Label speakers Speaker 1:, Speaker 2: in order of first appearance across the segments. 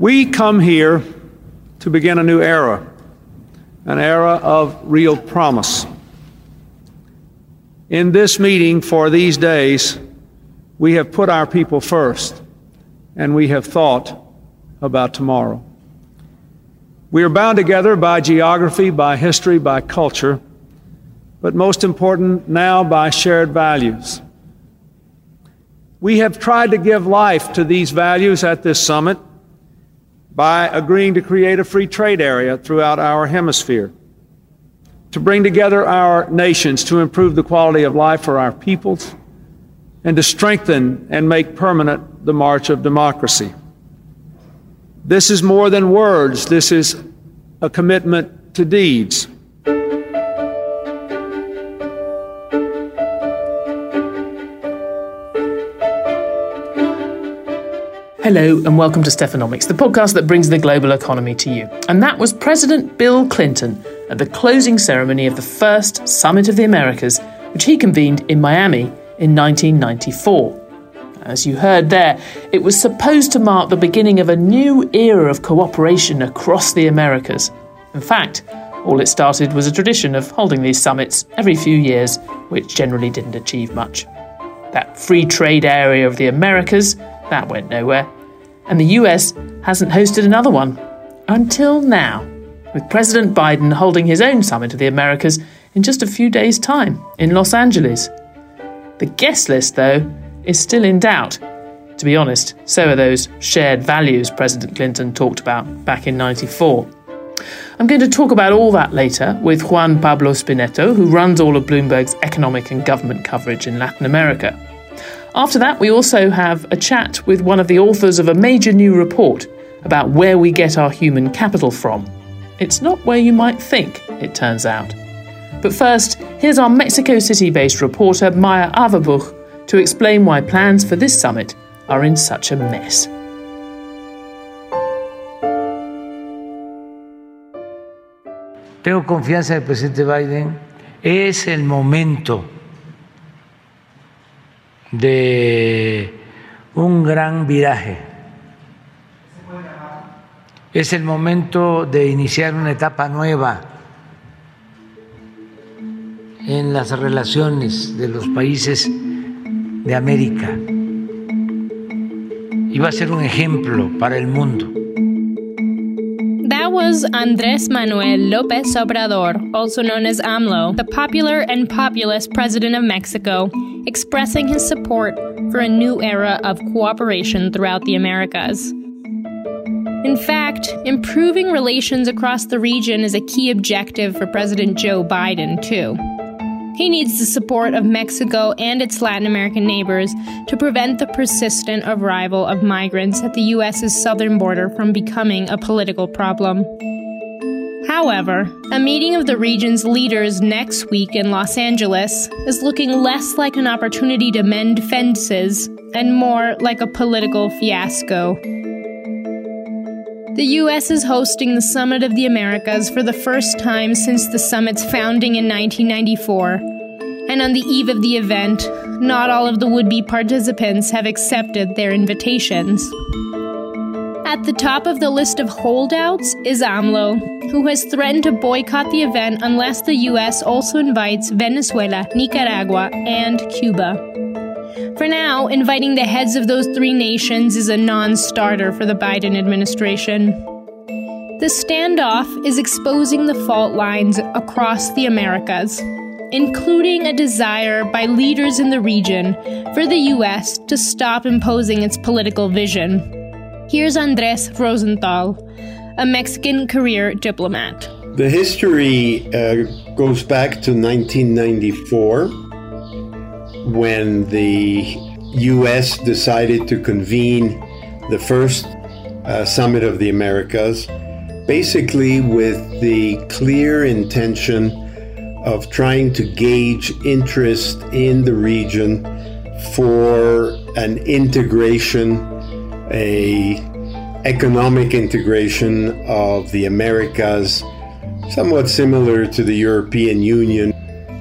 Speaker 1: We come here to begin a new era, an era of real promise. In this meeting for these days, we have put our people first and we have thought about tomorrow. We are bound together by geography, by history, by culture, but most important now by shared values. We have tried to give life to these values at this summit by agreeing to create a free trade area throughout our hemisphere, to bring together our nations to improve the quality of life for our peoples, and to strengthen and make permanent the march of democracy. This is more than words, this is a commitment to deeds.
Speaker 2: Hello, and welcome to Stephanomics, the podcast that brings the global economy to you. And that was President Bill Clinton at the closing ceremony of the first Summit of the Americas, which he convened in Miami in 1994. As you heard there, it was supposed to mark the beginning of a new era of cooperation across the Americas. In fact, all it started was a tradition of holding these summits every few years, which generally didn't achieve much. That free trade area of the Americas, that went nowhere and the US hasn't hosted another one. Until now, with President Biden holding his own summit of the Americas in just a few days' time in Los Angeles. The guest list, though, is still in doubt. To be honest, so are those shared values President Clinton talked about back in 94. I'm going to talk about all that later with Juan Pablo Spinetto, who runs all of Bloomberg's economic and government coverage in Latin America. After that, we also have a chat with one of the authors of a major new report about where we get our human capital from. It's not where you might think, it turns out. But first, here's our Mexico City based reporter Maya Averbuch to explain why plans for this summit are in such a mess.
Speaker 3: Tengo confianza en el presidente Biden. Es el momento de un gran viraje. Es el momento de iniciar una etapa nueva en las relaciones de los países de América y va a ser un ejemplo para el mundo.
Speaker 4: Was Andres Manuel Lopez Obrador, also known as AMLO, the popular and populist president of Mexico, expressing his support for a new era of cooperation throughout the Americas. In fact, improving relations across the region is a key objective for President Joe Biden, too. He needs the support of Mexico and its Latin American neighbors to prevent the persistent arrival of migrants at the U.S.'s southern border from becoming a political problem. However, a meeting of the region's leaders next week in Los Angeles is looking less like an opportunity to mend fences and more like a political fiasco. The U.S. is hosting the Summit of the Americas for the first time since the summit's founding in 1994. And on the eve of the event, not all of the would be participants have accepted their invitations. At the top of the list of holdouts is AMLO, who has threatened to boycott the event unless the U.S. also invites Venezuela, Nicaragua, and Cuba. For now, inviting the heads of those three nations is a non starter for the Biden administration. The standoff is exposing the fault lines across the Americas, including a desire by leaders in the region for the U.S. to stop imposing its political vision. Here's Andres Rosenthal, a Mexican career diplomat.
Speaker 5: The history uh, goes back to 1994 when the U.S. decided to convene the first uh, Summit of the Americas, basically with the clear intention of trying to gauge interest in the region for an integration, a economic integration of the Americas, somewhat similar to the European Union.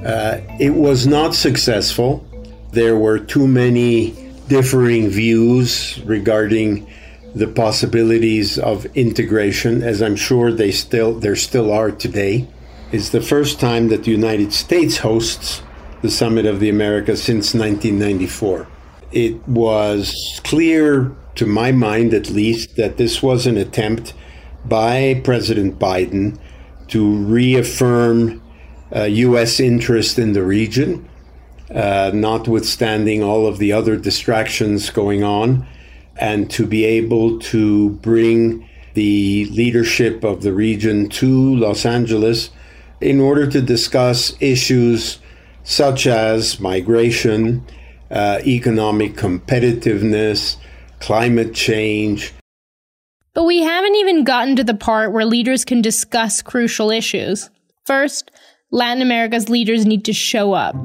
Speaker 5: Uh, it was not successful. There were too many differing views regarding the possibilities of integration, as I'm sure they still there still are today. It's the first time that the United States hosts the Summit of the Americas since 1994. It was clear, to my mind at least, that this was an attempt by President Biden to reaffirm uh, U.S. interest in the region, uh, notwithstanding all of the other distractions going on, and to be able to bring the leadership of the region to Los Angeles in order to discuss issues such as migration, uh, economic competitiveness, climate change.
Speaker 4: But we haven't even gotten to the part where leaders can discuss crucial issues. First, Latin America's leaders need to show up.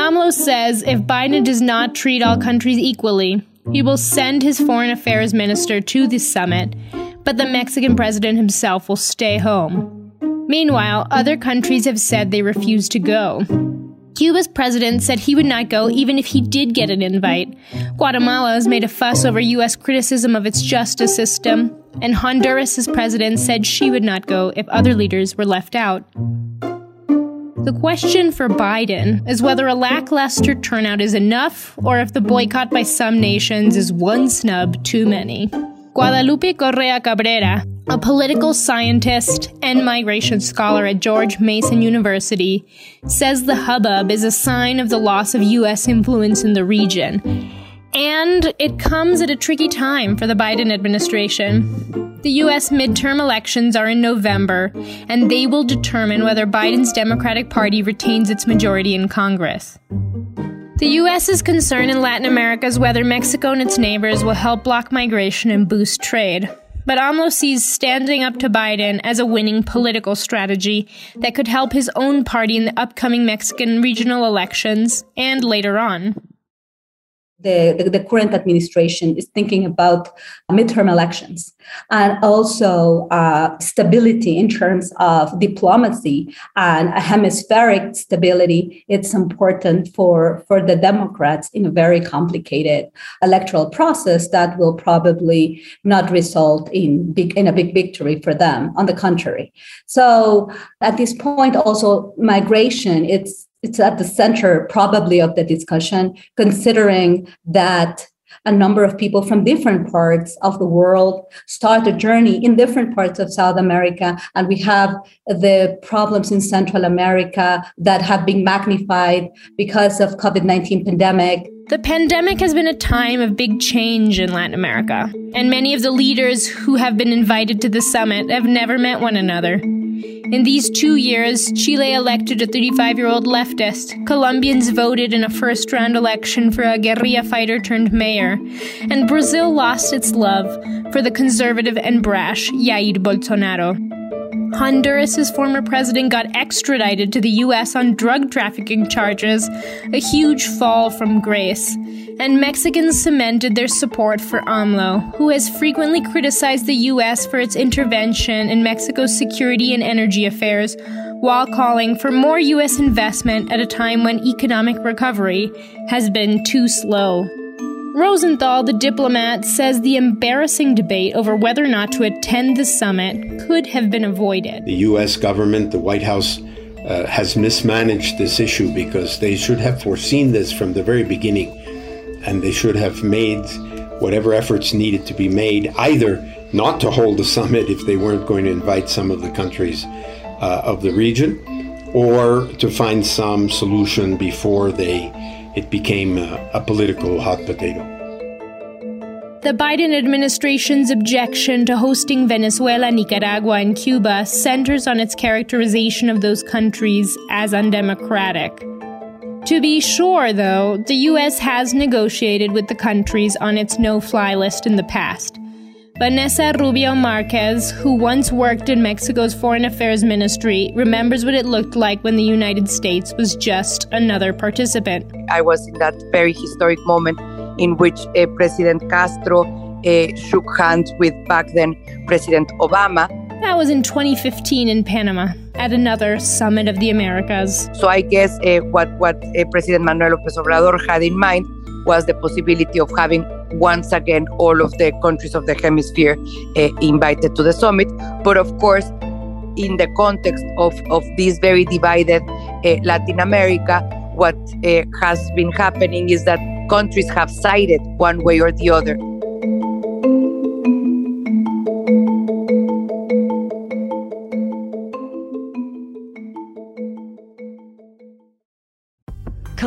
Speaker 4: AMLO says if Biden does not treat all countries equally, he will send his foreign affairs minister to the summit, but the Mexican president himself will stay home. Meanwhile, other countries have said they refuse to go. Cuba's president said he would not go even if he did get an invite. Guatemala has made a fuss over U.S. criticism of its justice system, and Honduras' president said she would not go if other leaders were left out. The question for Biden is whether a lackluster turnout is enough or if the boycott by some nations is one snub too many. Guadalupe Correa Cabrera, a political scientist and migration scholar at George Mason University, says the hubbub is a sign of the loss of U.S. influence in the region. And it comes at a tricky time for the Biden administration. The U.S. midterm elections are in November, and they will determine whether Biden's Democratic Party retains its majority in Congress. The U.S.'s concern in Latin America is whether Mexico and its neighbors will help block migration and boost trade. But AMLO sees standing up to Biden as a winning political strategy that could help his own party in the upcoming Mexican regional elections and later on
Speaker 6: the, the, the, current administration is thinking about midterm elections and also uh, stability in terms of diplomacy and a hemispheric stability. It's important for, for the Democrats in a very complicated electoral process that will probably not result in big in a big victory for them. On the contrary, so at this point, also migration. It's it's at the center probably of the discussion, considering that a number of people from different parts of the world start a journey in different parts of South America. And we have the problems in Central America that have been magnified because of COVID-19 pandemic.
Speaker 4: The pandemic has been a time of big change in Latin America, and many of the leaders who have been invited to the summit have never met one another. In these two years, Chile elected a 35 year old leftist, Colombians voted in a first round election for a guerrilla fighter turned mayor, and Brazil lost its love for the conservative and brash Jair Bolsonaro. Honduras' former president got extradited to the U.S. on drug trafficking charges, a huge fall from grace. And Mexicans cemented their support for AMLO, who has frequently criticized the U.S. for its intervention in Mexico's security and energy affairs, while calling for more U.S. investment at a time when economic recovery has been too slow. Rosenthal, the diplomat, says the embarrassing debate over whether or not to attend the summit could have been avoided.
Speaker 5: The U.S. government, the White House, uh, has mismanaged this issue because they should have foreseen this from the very beginning and they should have made whatever efforts needed to be made, either not to hold the summit if they weren't going to invite some of the countries uh, of the region, or to find some solution before they it became a, a political hot potato.
Speaker 4: The Biden administration's objection to hosting Venezuela, Nicaragua, and Cuba centers on its characterization of those countries as undemocratic. To be sure, though, the US has negotiated with the countries on its no fly list in the past. Vanessa Rubio Marquez, who once worked in Mexico's Foreign Affairs Ministry, remembers what it looked like when the United States was just another participant.
Speaker 7: I was in that very historic moment in which uh, President Castro uh, shook hands with back then President Obama.
Speaker 4: That was in 2015 in Panama at another Summit of the Americas.
Speaker 7: So I guess uh, what, what uh, President Manuel López Obrador had in mind was the possibility of having once again all of the countries of the hemisphere uh, invited to the summit. But of course, in the context of, of this very divided uh, Latin America, what uh, has been happening is that countries have sided one way or the other.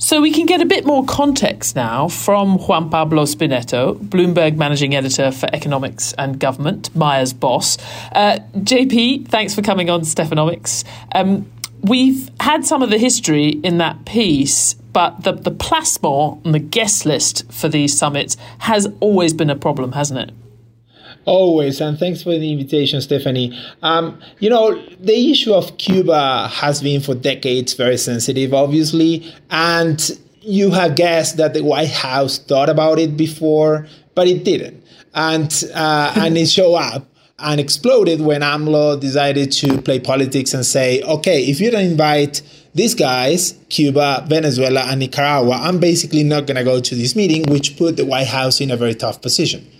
Speaker 2: So we can get a bit more context now from Juan Pablo Spinetto, Bloomberg Managing Editor for Economics and Government, Maya's boss. Uh, JP, thanks for coming on Stephanomics. Um, we've had some of the history in that piece, but the, the plasma and the guest list for these summits has always been a problem, hasn't it?
Speaker 8: Always, and thanks for the invitation, Stephanie. Um, you know, the issue of Cuba has been for decades very sensitive, obviously, and you have guessed that the White House thought about it before, but it didn't, and uh, and it showed up and exploded when AMLO decided to play politics and say, okay, if you don't invite these guys, Cuba, Venezuela, and Nicaragua, I'm basically not going to go to this meeting, which put the White House in a very tough position.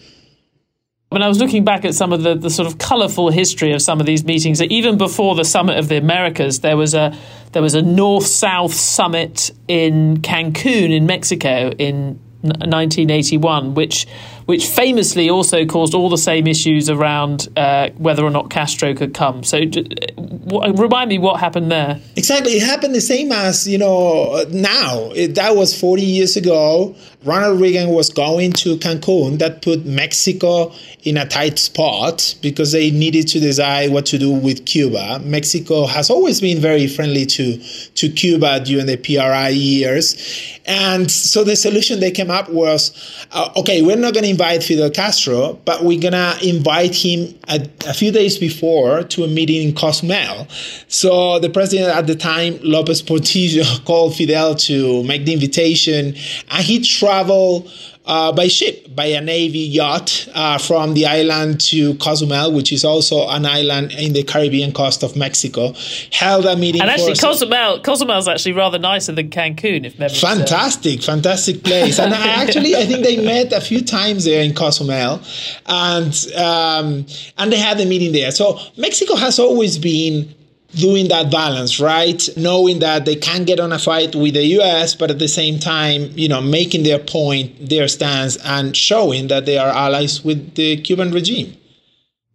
Speaker 2: When I was looking back at some of the, the sort of colourful history of some of these meetings, even before the Summit of the Americas, there was a there was a North South summit in Cancun in Mexico in 1981, which which famously also caused all the same issues around uh, whether or not Castro could come. So, w- remind me what happened there.
Speaker 8: Exactly, it happened the same as you know now. It, that was 40 years ago. Ronald Reagan was going to Cancun. That put Mexico in a tight spot because they needed to decide what to do with Cuba. Mexico has always been very friendly to to Cuba during the PRI years, and so the solution they came up was, uh, okay, we're not going to invite Fidel Castro, but we're going to invite him a, a, few days before to a meeting in Cozumel. So the president at the time, Lopez Portillo, called Fidel to make the invitation, and he traveled uh, by ship, by a Navy yacht uh, from the island to Cozumel, which is also an island in the Caribbean coast of Mexico. Held a meeting.
Speaker 2: And actually, Cozumel, Cozumel is actually rather nicer than Cancun, if memory
Speaker 8: Fantastic, fantastic place. And actually, I think they met a few times there in Cozumel, and um, and they had a meeting there. So Mexico has always been doing that balance, right? Knowing that they can't get on a fight with the US, but at the same time, you know, making their point, their stance, and showing that they are allies with the Cuban regime.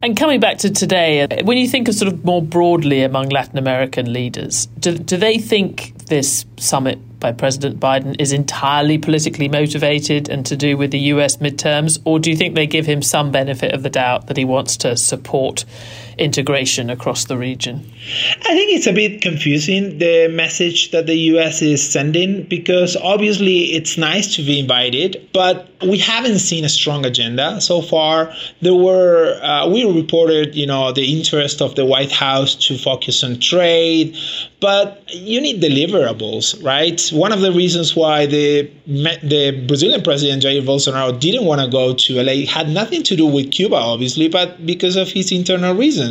Speaker 2: And coming back to today, when you think of sort of more broadly among Latin American leaders, do, do they think this summit by President Biden is entirely politically motivated and to do with the US midterms? Or do you think they give him some benefit of the doubt that he wants to support integration across the region?
Speaker 8: I think it's a bit confusing the message that the US is sending because obviously it's nice to be invited, but we haven't seen a strong agenda so far. There were uh, we reported, you know, the interest of the White House to focus on trade, but you need deliverables, right? One of the reasons why the the Brazilian president Jair Bolsonaro didn't want to go to LA had nothing to do with Cuba, obviously, but because of his internal reasons,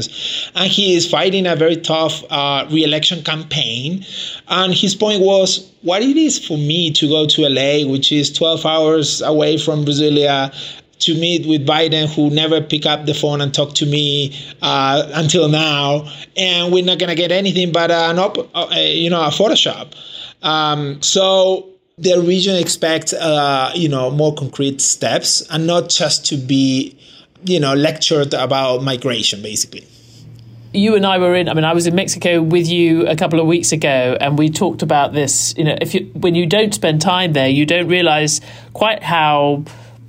Speaker 8: and he is fighting a very tough uh, re-election campaign. And his point was, what it is for me to go to LA, which is 12 hours away from Brasilia, to meet with Biden, who never pick up the phone and talk to me uh, until now, and we're not gonna get anything but an op- uh, you know a Photoshop. Um, so the region expects, uh, you know, more concrete steps and not just to be, you know, lectured about migration, basically
Speaker 2: you and I were in. I mean, I was in Mexico with you a couple of weeks ago, and we talked about this. You know, if you when you don't spend time there, you don't realize quite how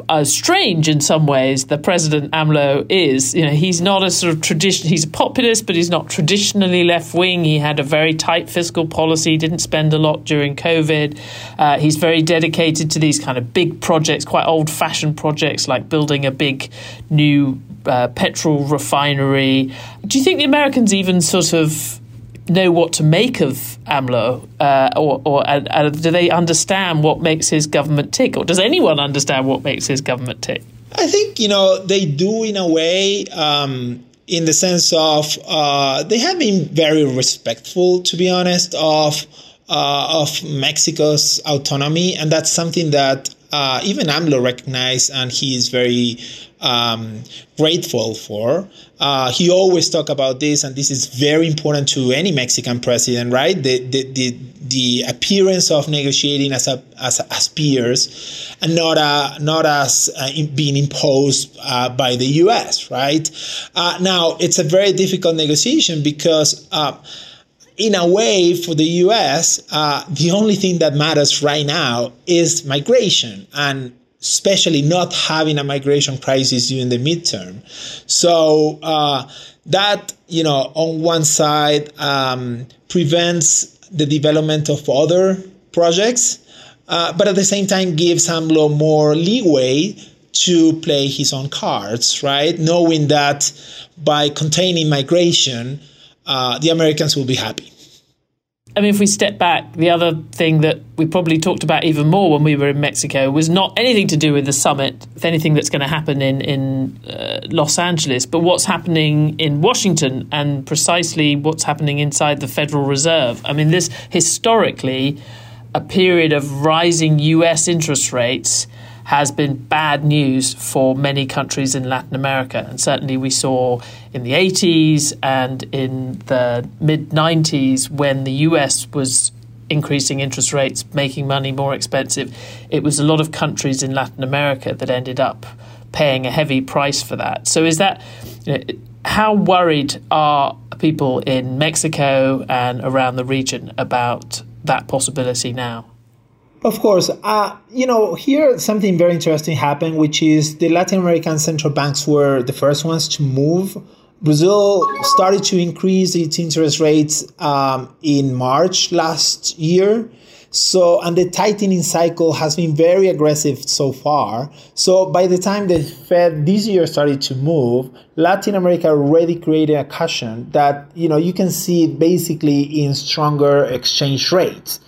Speaker 2: uh, strange in some ways the president AMLO is. You know, he's not a sort of tradition. He's a populist, but he's not traditionally left wing. He had a very tight fiscal policy. Didn't spend a lot during COVID. Uh, he's very dedicated to these kind of big projects, quite old fashioned projects like building a big new uh, petrol refinery. Do you think the Americans even sort of know what to make of AMLO, uh, or, or uh, uh, do they understand what makes his government tick, or does anyone understand what makes his government tick?
Speaker 8: I think you know they do in a way. Um, in the sense of uh, they have been very respectful, to be honest, of uh, of Mexico's autonomy, and that's something that uh, even AMLO recognized, and he is very um, grateful for. Uh, he always talk about this, and this is very important to any Mexican president, right? The the the, the appearance of negotiating as a, as, as peers, and not uh, not as uh, being imposed uh, by the U.S. Right? Uh, now it's a very difficult negotiation because uh, in a way, for the US, uh, the only thing that matters right now is migration. And especially not having a migration crisis during the midterm. So uh, that, you know, on one side um, prevents the development of other projects, uh, but at the same time gives AMLO more leeway to play his own cards, right? Knowing that by containing migration, uh, the Americans will be happy.
Speaker 2: I mean, if we step back, the other thing that we probably talked about even more when we were in Mexico was not anything to do with the summit, with anything that's going to happen in in uh, Los Angeles, but what's happening in Washington and precisely what's happening inside the Federal Reserve. I mean, this historically a period of rising U.S. interest rates has been bad news for many countries in Latin America. And certainly we saw in the 80s and in the mid 90s when the US was increasing interest rates, making money more expensive. It was a lot of countries in Latin America that ended up paying a heavy price for that. So is that. How worried are people in Mexico and around the region about that possibility now?
Speaker 8: Of course. Uh, you know, here something very interesting happened, which is the Latin American central banks were the first ones to move. Brazil started to increase its interest rates um, in March last year. So, and the tightening cycle has been very aggressive so far. So, by the time the Fed this year started to move, Latin America already created a cushion that, you know, you can see basically in stronger exchange rates.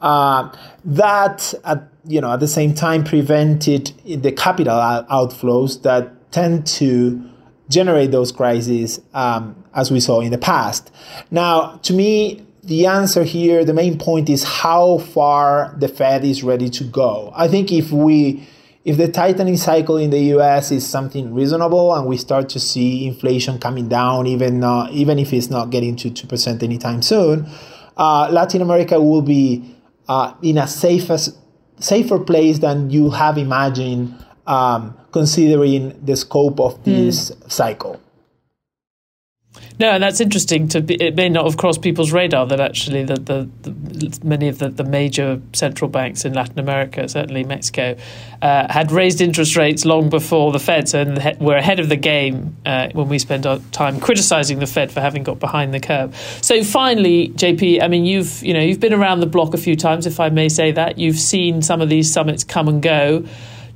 Speaker 8: Uh, that, at, you know, at the same time prevented the capital outflows that tend to generate those crises um, as we saw in the past. Now, to me, the answer here, the main point is how far the Fed is ready to go. I think if we if the tightening cycle in the US is something reasonable and we start to see inflation coming down, even uh, even if it's not getting to two percent anytime soon, uh, Latin America will be uh, in a safer, safer place than you have imagined, um, considering the scope of this mm. cycle.
Speaker 2: No, and that's interesting. To be, it may not have crossed people's radar that actually the, the, the many of the, the, major central banks in Latin America, certainly Mexico, uh, had raised interest rates long before the Fed. So we're ahead of the game uh, when we spend our time criticizing the Fed for having got behind the curve. So finally, JP, I mean, you've you know you've been around the block a few times, if I may say that. You've seen some of these summits come and go.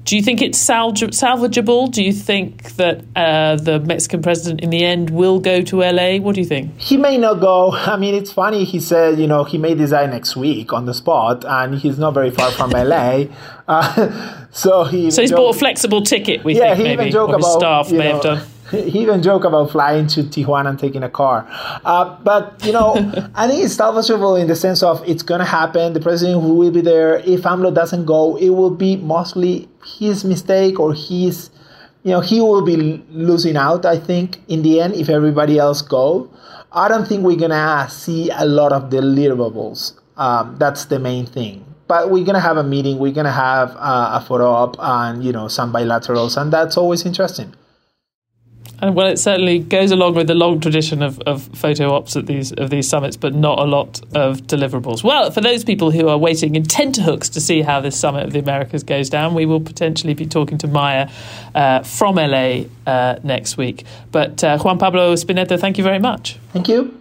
Speaker 2: Do you think it's salvageable? Do you think that uh, the Mexican president in the end will go to LA? What do you think?
Speaker 8: He may not go. I mean, it's funny. He said, you know, he may decide next week on the spot, and he's not very far from LA. Uh, so he
Speaker 2: so he's bought a flexible ticket. We yeah, think maybe, even joke about, staff may know, have done
Speaker 8: he even joke about flying to Tijuana and taking a car. Uh, but, you know, I think it's salvageable in the sense of it's going to happen. The president will be there. If AMLO doesn't go, it will be mostly his mistake or his, you know, he will be losing out, I think, in the end, if everybody else go. I don't think we're going to see a lot of deliverables. Um, that's the main thing. but we're gonna have a meeting. We're gonna have uh, a photo op and you know some bilaterals, and that's always interesting.
Speaker 2: And well, it certainly goes along with the long tradition of, of photo ops at these of these summits, but not a lot of deliverables. Well, for those people who are waiting in tenterhooks to see how this summit of the Americas goes down, we will potentially be talking to Maya uh, from LA uh, next week. But uh, Juan Pablo Spinetto, thank you very much.
Speaker 8: Thank you.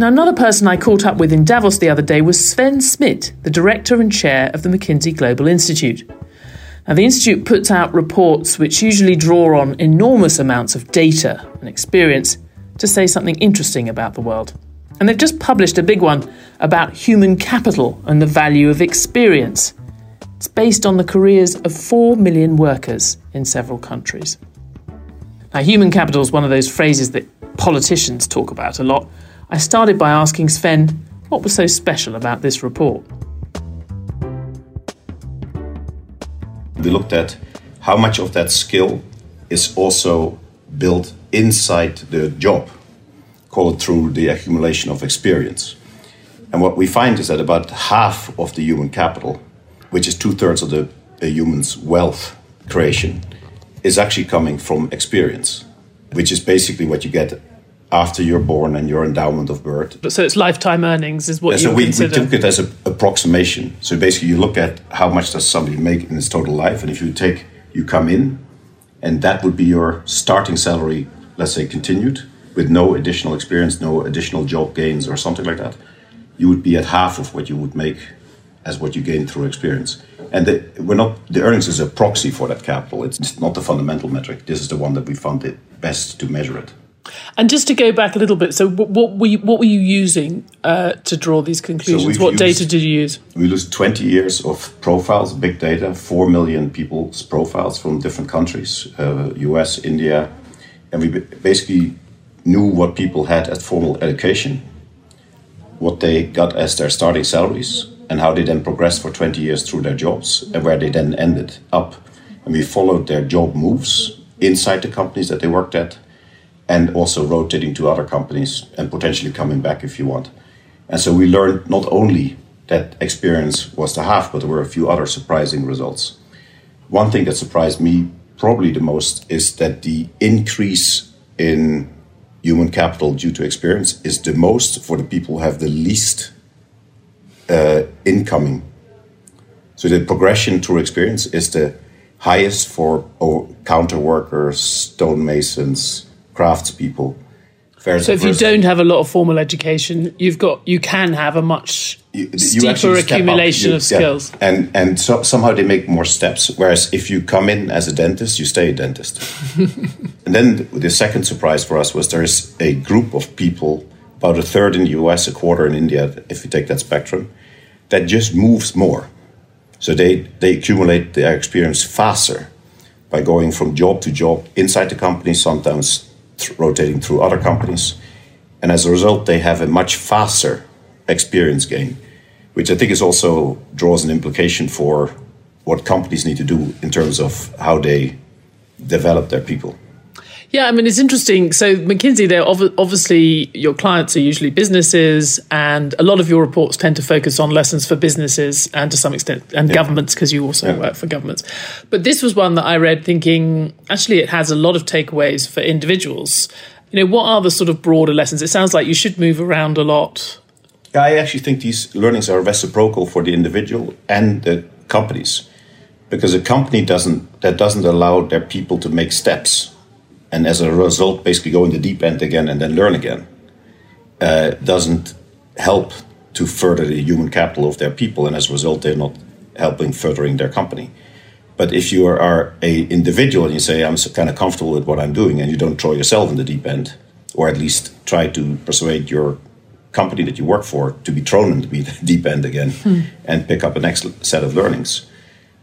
Speaker 2: Now, another person I caught up with in Davos the other day was Sven Smit, the director and chair of the McKinsey Global Institute. Now, the Institute puts out reports which usually draw on enormous amounts of data and experience to say something interesting about the world. And they've just published a big one about human capital and the value of experience. It's based on the careers of 4 million workers in several countries. Now, human capital is one of those phrases that politicians talk about a lot I started by asking Sven what was so special about this report.
Speaker 9: We looked at how much of that skill is also built inside the job, call it through the accumulation of experience. And what we find is that about half of the human capital, which is two thirds of the, the human's wealth creation, is actually coming from experience, which is basically what you get after you're born and your endowment of birth.
Speaker 2: So it's lifetime earnings is what yeah, you
Speaker 9: so we,
Speaker 2: consider.
Speaker 9: we took it as an approximation. So basically, you look at how much does somebody make in his total life, and if you take you come in, and that would be your starting salary, let's say continued with no additional experience, no additional job gains or something like that, you would be at half of what you would make as what you gain through experience. And the, we're not the earnings is a proxy for that capital. It's not the fundamental metric. This is the one that we found it best to measure it.
Speaker 2: And just to go back a little bit, so what were you, what were you using uh, to draw these conclusions? So what used, data did you use?
Speaker 9: We used 20 years of profiles, big data, 4 million people's profiles from different countries, uh, US, India, and we basically knew what people had as formal education, what they got as their starting salaries, and how they then progressed for 20 years through their jobs, and where they then ended up. And we followed their job moves inside the companies that they worked at and also rotating to other companies and potentially coming back if you want. And so we learned not only that experience was the half, but there were a few other surprising results. One thing that surprised me probably the most is that the increase in human capital due to experience is the most for the people who have the least uh, incoming. So the progression through experience is the highest for counter workers, stonemasons, craftspeople.
Speaker 2: So if you don't have a lot of formal education, you've got you can have a much you, you steeper accumulation you, of skills.
Speaker 9: Yeah. And and so, somehow they make more steps. Whereas if you come in as a dentist, you stay a dentist. and then the second surprise for us was there is a group of people, about a third in the US, a quarter in India, if you take that spectrum, that just moves more. So they they accumulate their experience faster by going from job to job inside the company, sometimes rotating through other companies. And as a result, they have a much faster experience gain, which I think is also draws an implication for what companies need to do in terms of how they develop their people.
Speaker 2: Yeah, I mean, it's interesting. So, McKinsey, they're ov- obviously your clients are usually businesses, and a lot of your reports tend to focus on lessons for businesses and to some extent, and yeah. governments, because you also yeah. work for governments. But this was one that I read thinking actually it has a lot of takeaways for individuals. You know, what are the sort of broader lessons? It sounds like you should move around a lot.
Speaker 9: I actually think these learnings are reciprocal for the individual and the companies, because a company doesn't that doesn't allow their people to make steps and as a result, basically go in the deep end again and then learn again, uh, doesn't help to further the human capital of their people, and as a result, they're not helping furthering their company. But if you are a individual and you say I'm kind of comfortable with what I'm doing, and you don't throw yourself in the deep end, or at least try to persuade your company that you work for to be thrown in the deep end again hmm. and pick up a next set of learnings,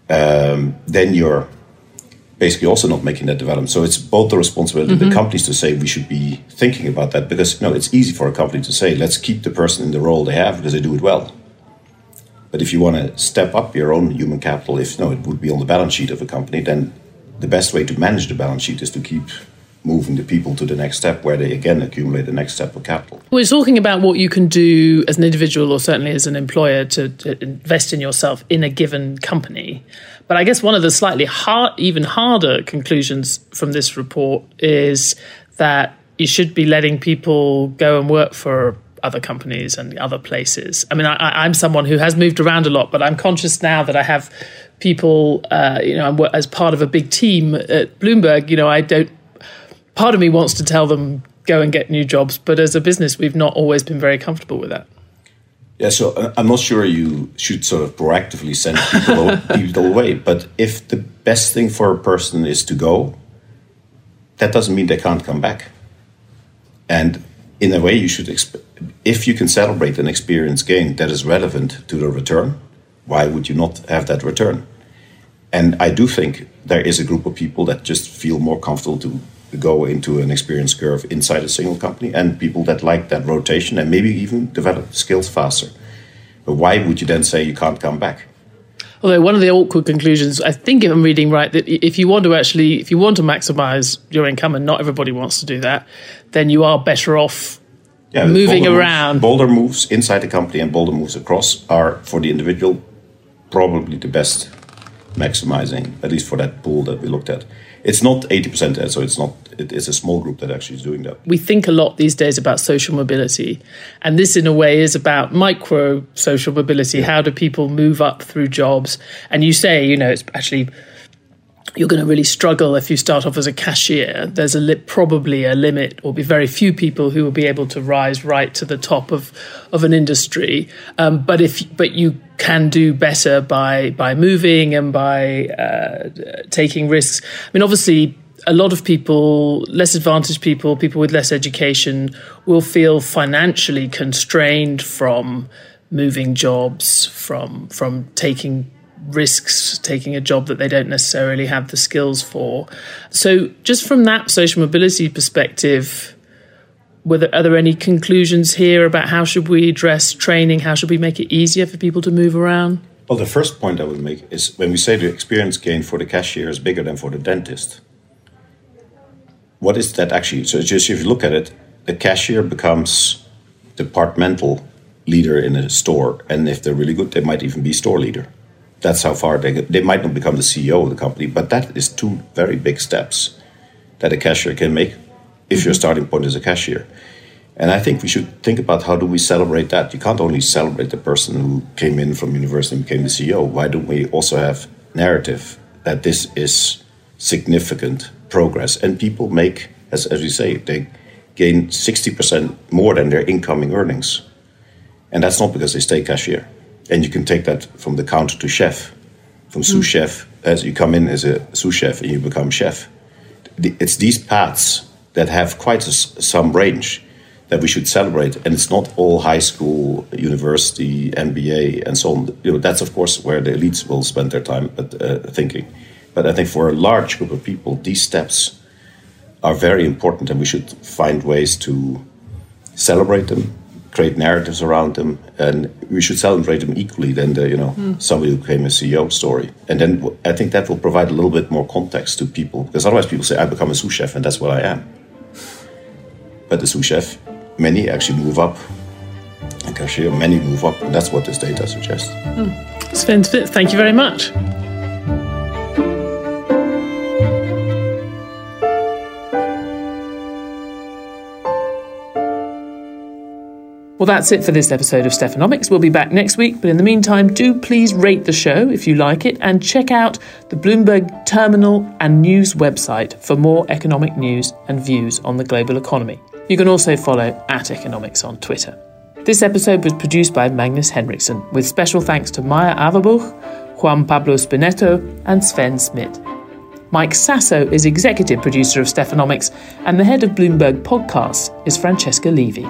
Speaker 9: um, then you're basically also not making that development. So it's both the responsibility mm-hmm. of the mm-hmm. companies to say we should be thinking about that because you know it's easy for a company to say let's keep the person in the role they have because they do it well. But if you want to step up your own human capital, if no, it would be on the balance sheet of a company, then the best way to manage the balance sheet is to keep moving the people to the next step where they again accumulate the next step of capital.
Speaker 2: We're talking about what you can do as an individual or certainly as an employer to, to invest in yourself in a given company. But I guess one of the slightly hard, even harder conclusions from this report is that you should be letting people go and work for other companies and other places. I mean, I, am someone who has moved around a lot, but I'm conscious now that I have people, uh, you know, as part of a big team at Bloomberg. You know, I don't part of me wants to tell them go and get new jobs, but as a business, we've not always been very comfortable with that.
Speaker 9: Yeah, so uh, I'm not sure you should sort of proactively send people, people away, but if the best thing for a person is to go, that doesn't mean they can't come back. And in a way, you should, if you can celebrate an experience gain that is relevant to the return, why would you not have that return? And I do think there is a group of people that just feel more comfortable to go into an experience curve inside a single company and people that like that rotation and maybe even develop skills faster. But why would you then say you can't come back?
Speaker 2: Although one of the awkward conclusions, I think if I'm reading right, that if you want to actually, if you want to maximize your income, and not everybody wants to do that, then you are better off yeah, moving bolder around.
Speaker 9: Moves, bolder moves inside the company and bolder moves across are for the individual probably the best maximizing, at least for that pool that we looked at it's not 80% eh, so it's not it is a small group that actually is doing that.
Speaker 2: We think a lot these days about social mobility and this in a way is about micro social mobility. How do people move up through jobs? And you say you know it's actually you're going to really struggle if you start off as a cashier. There's a li- probably a limit, or be very few people who will be able to rise right to the top of of an industry. Um, but if but you can do better by by moving and by uh, taking risks. I mean, obviously. A lot of people, less advantaged people, people with less education, will feel financially constrained from moving jobs, from from taking risks taking a job that they don't necessarily have the skills for. So, just from that social mobility perspective, were there, are there any conclusions here about how should we address training? How should we make it easier for people to move around?
Speaker 9: Well, the first point I would make is when we say the experience gain for the cashier is bigger than for the dentist. What is that actually? So, just if you look at it, the cashier becomes departmental leader in a store, and if they're really good, they might even be store leader that's how far they. They might not become the CEO of the company, but that is two very big steps that a cashier can make if mm-hmm. your starting point is a cashier. And I think we should think about how do we celebrate that. You can't only celebrate the person who came in from university and became the CEO. Why don't we also have narrative that this is significant progress and people make, as as we say, they gain sixty percent more than their incoming earnings, and that's not because they stay cashier and you can take that from the counter to chef, from sous mm. chef as you come in as a sous chef and you become chef. It's these paths that have quite a, some range that we should celebrate, and it's not all high school, university, MBA, and so on. You know, that's of course where the elites will spend their time but, uh, thinking. But I think for a large group of people, these steps are very important, and we should find ways to celebrate them create narratives around them, and we should celebrate them equally than the you know mm. somebody who became a CEO story. And then I think that will provide a little bit more context to people because otherwise people say I become a sous chef and that's what I am. But the sous chef, many actually move up. And cashier, many move up, and that's what this data suggests.
Speaker 2: Mm. Sven thank you very much. Well, that's it for this episode of Stephanomics. We'll be back next week, but in the meantime, do please rate the show if you like it and check out the Bloomberg Terminal and News website for more economic news and views on the global economy. You can also follow at Economics on Twitter. This episode was produced by Magnus Henriksson, with special thanks to Maya Averbuch, Juan Pablo Spinetto, and Sven Smit. Mike Sasso is executive producer of Stephanomics, and the head of Bloomberg Podcasts is Francesca Levy.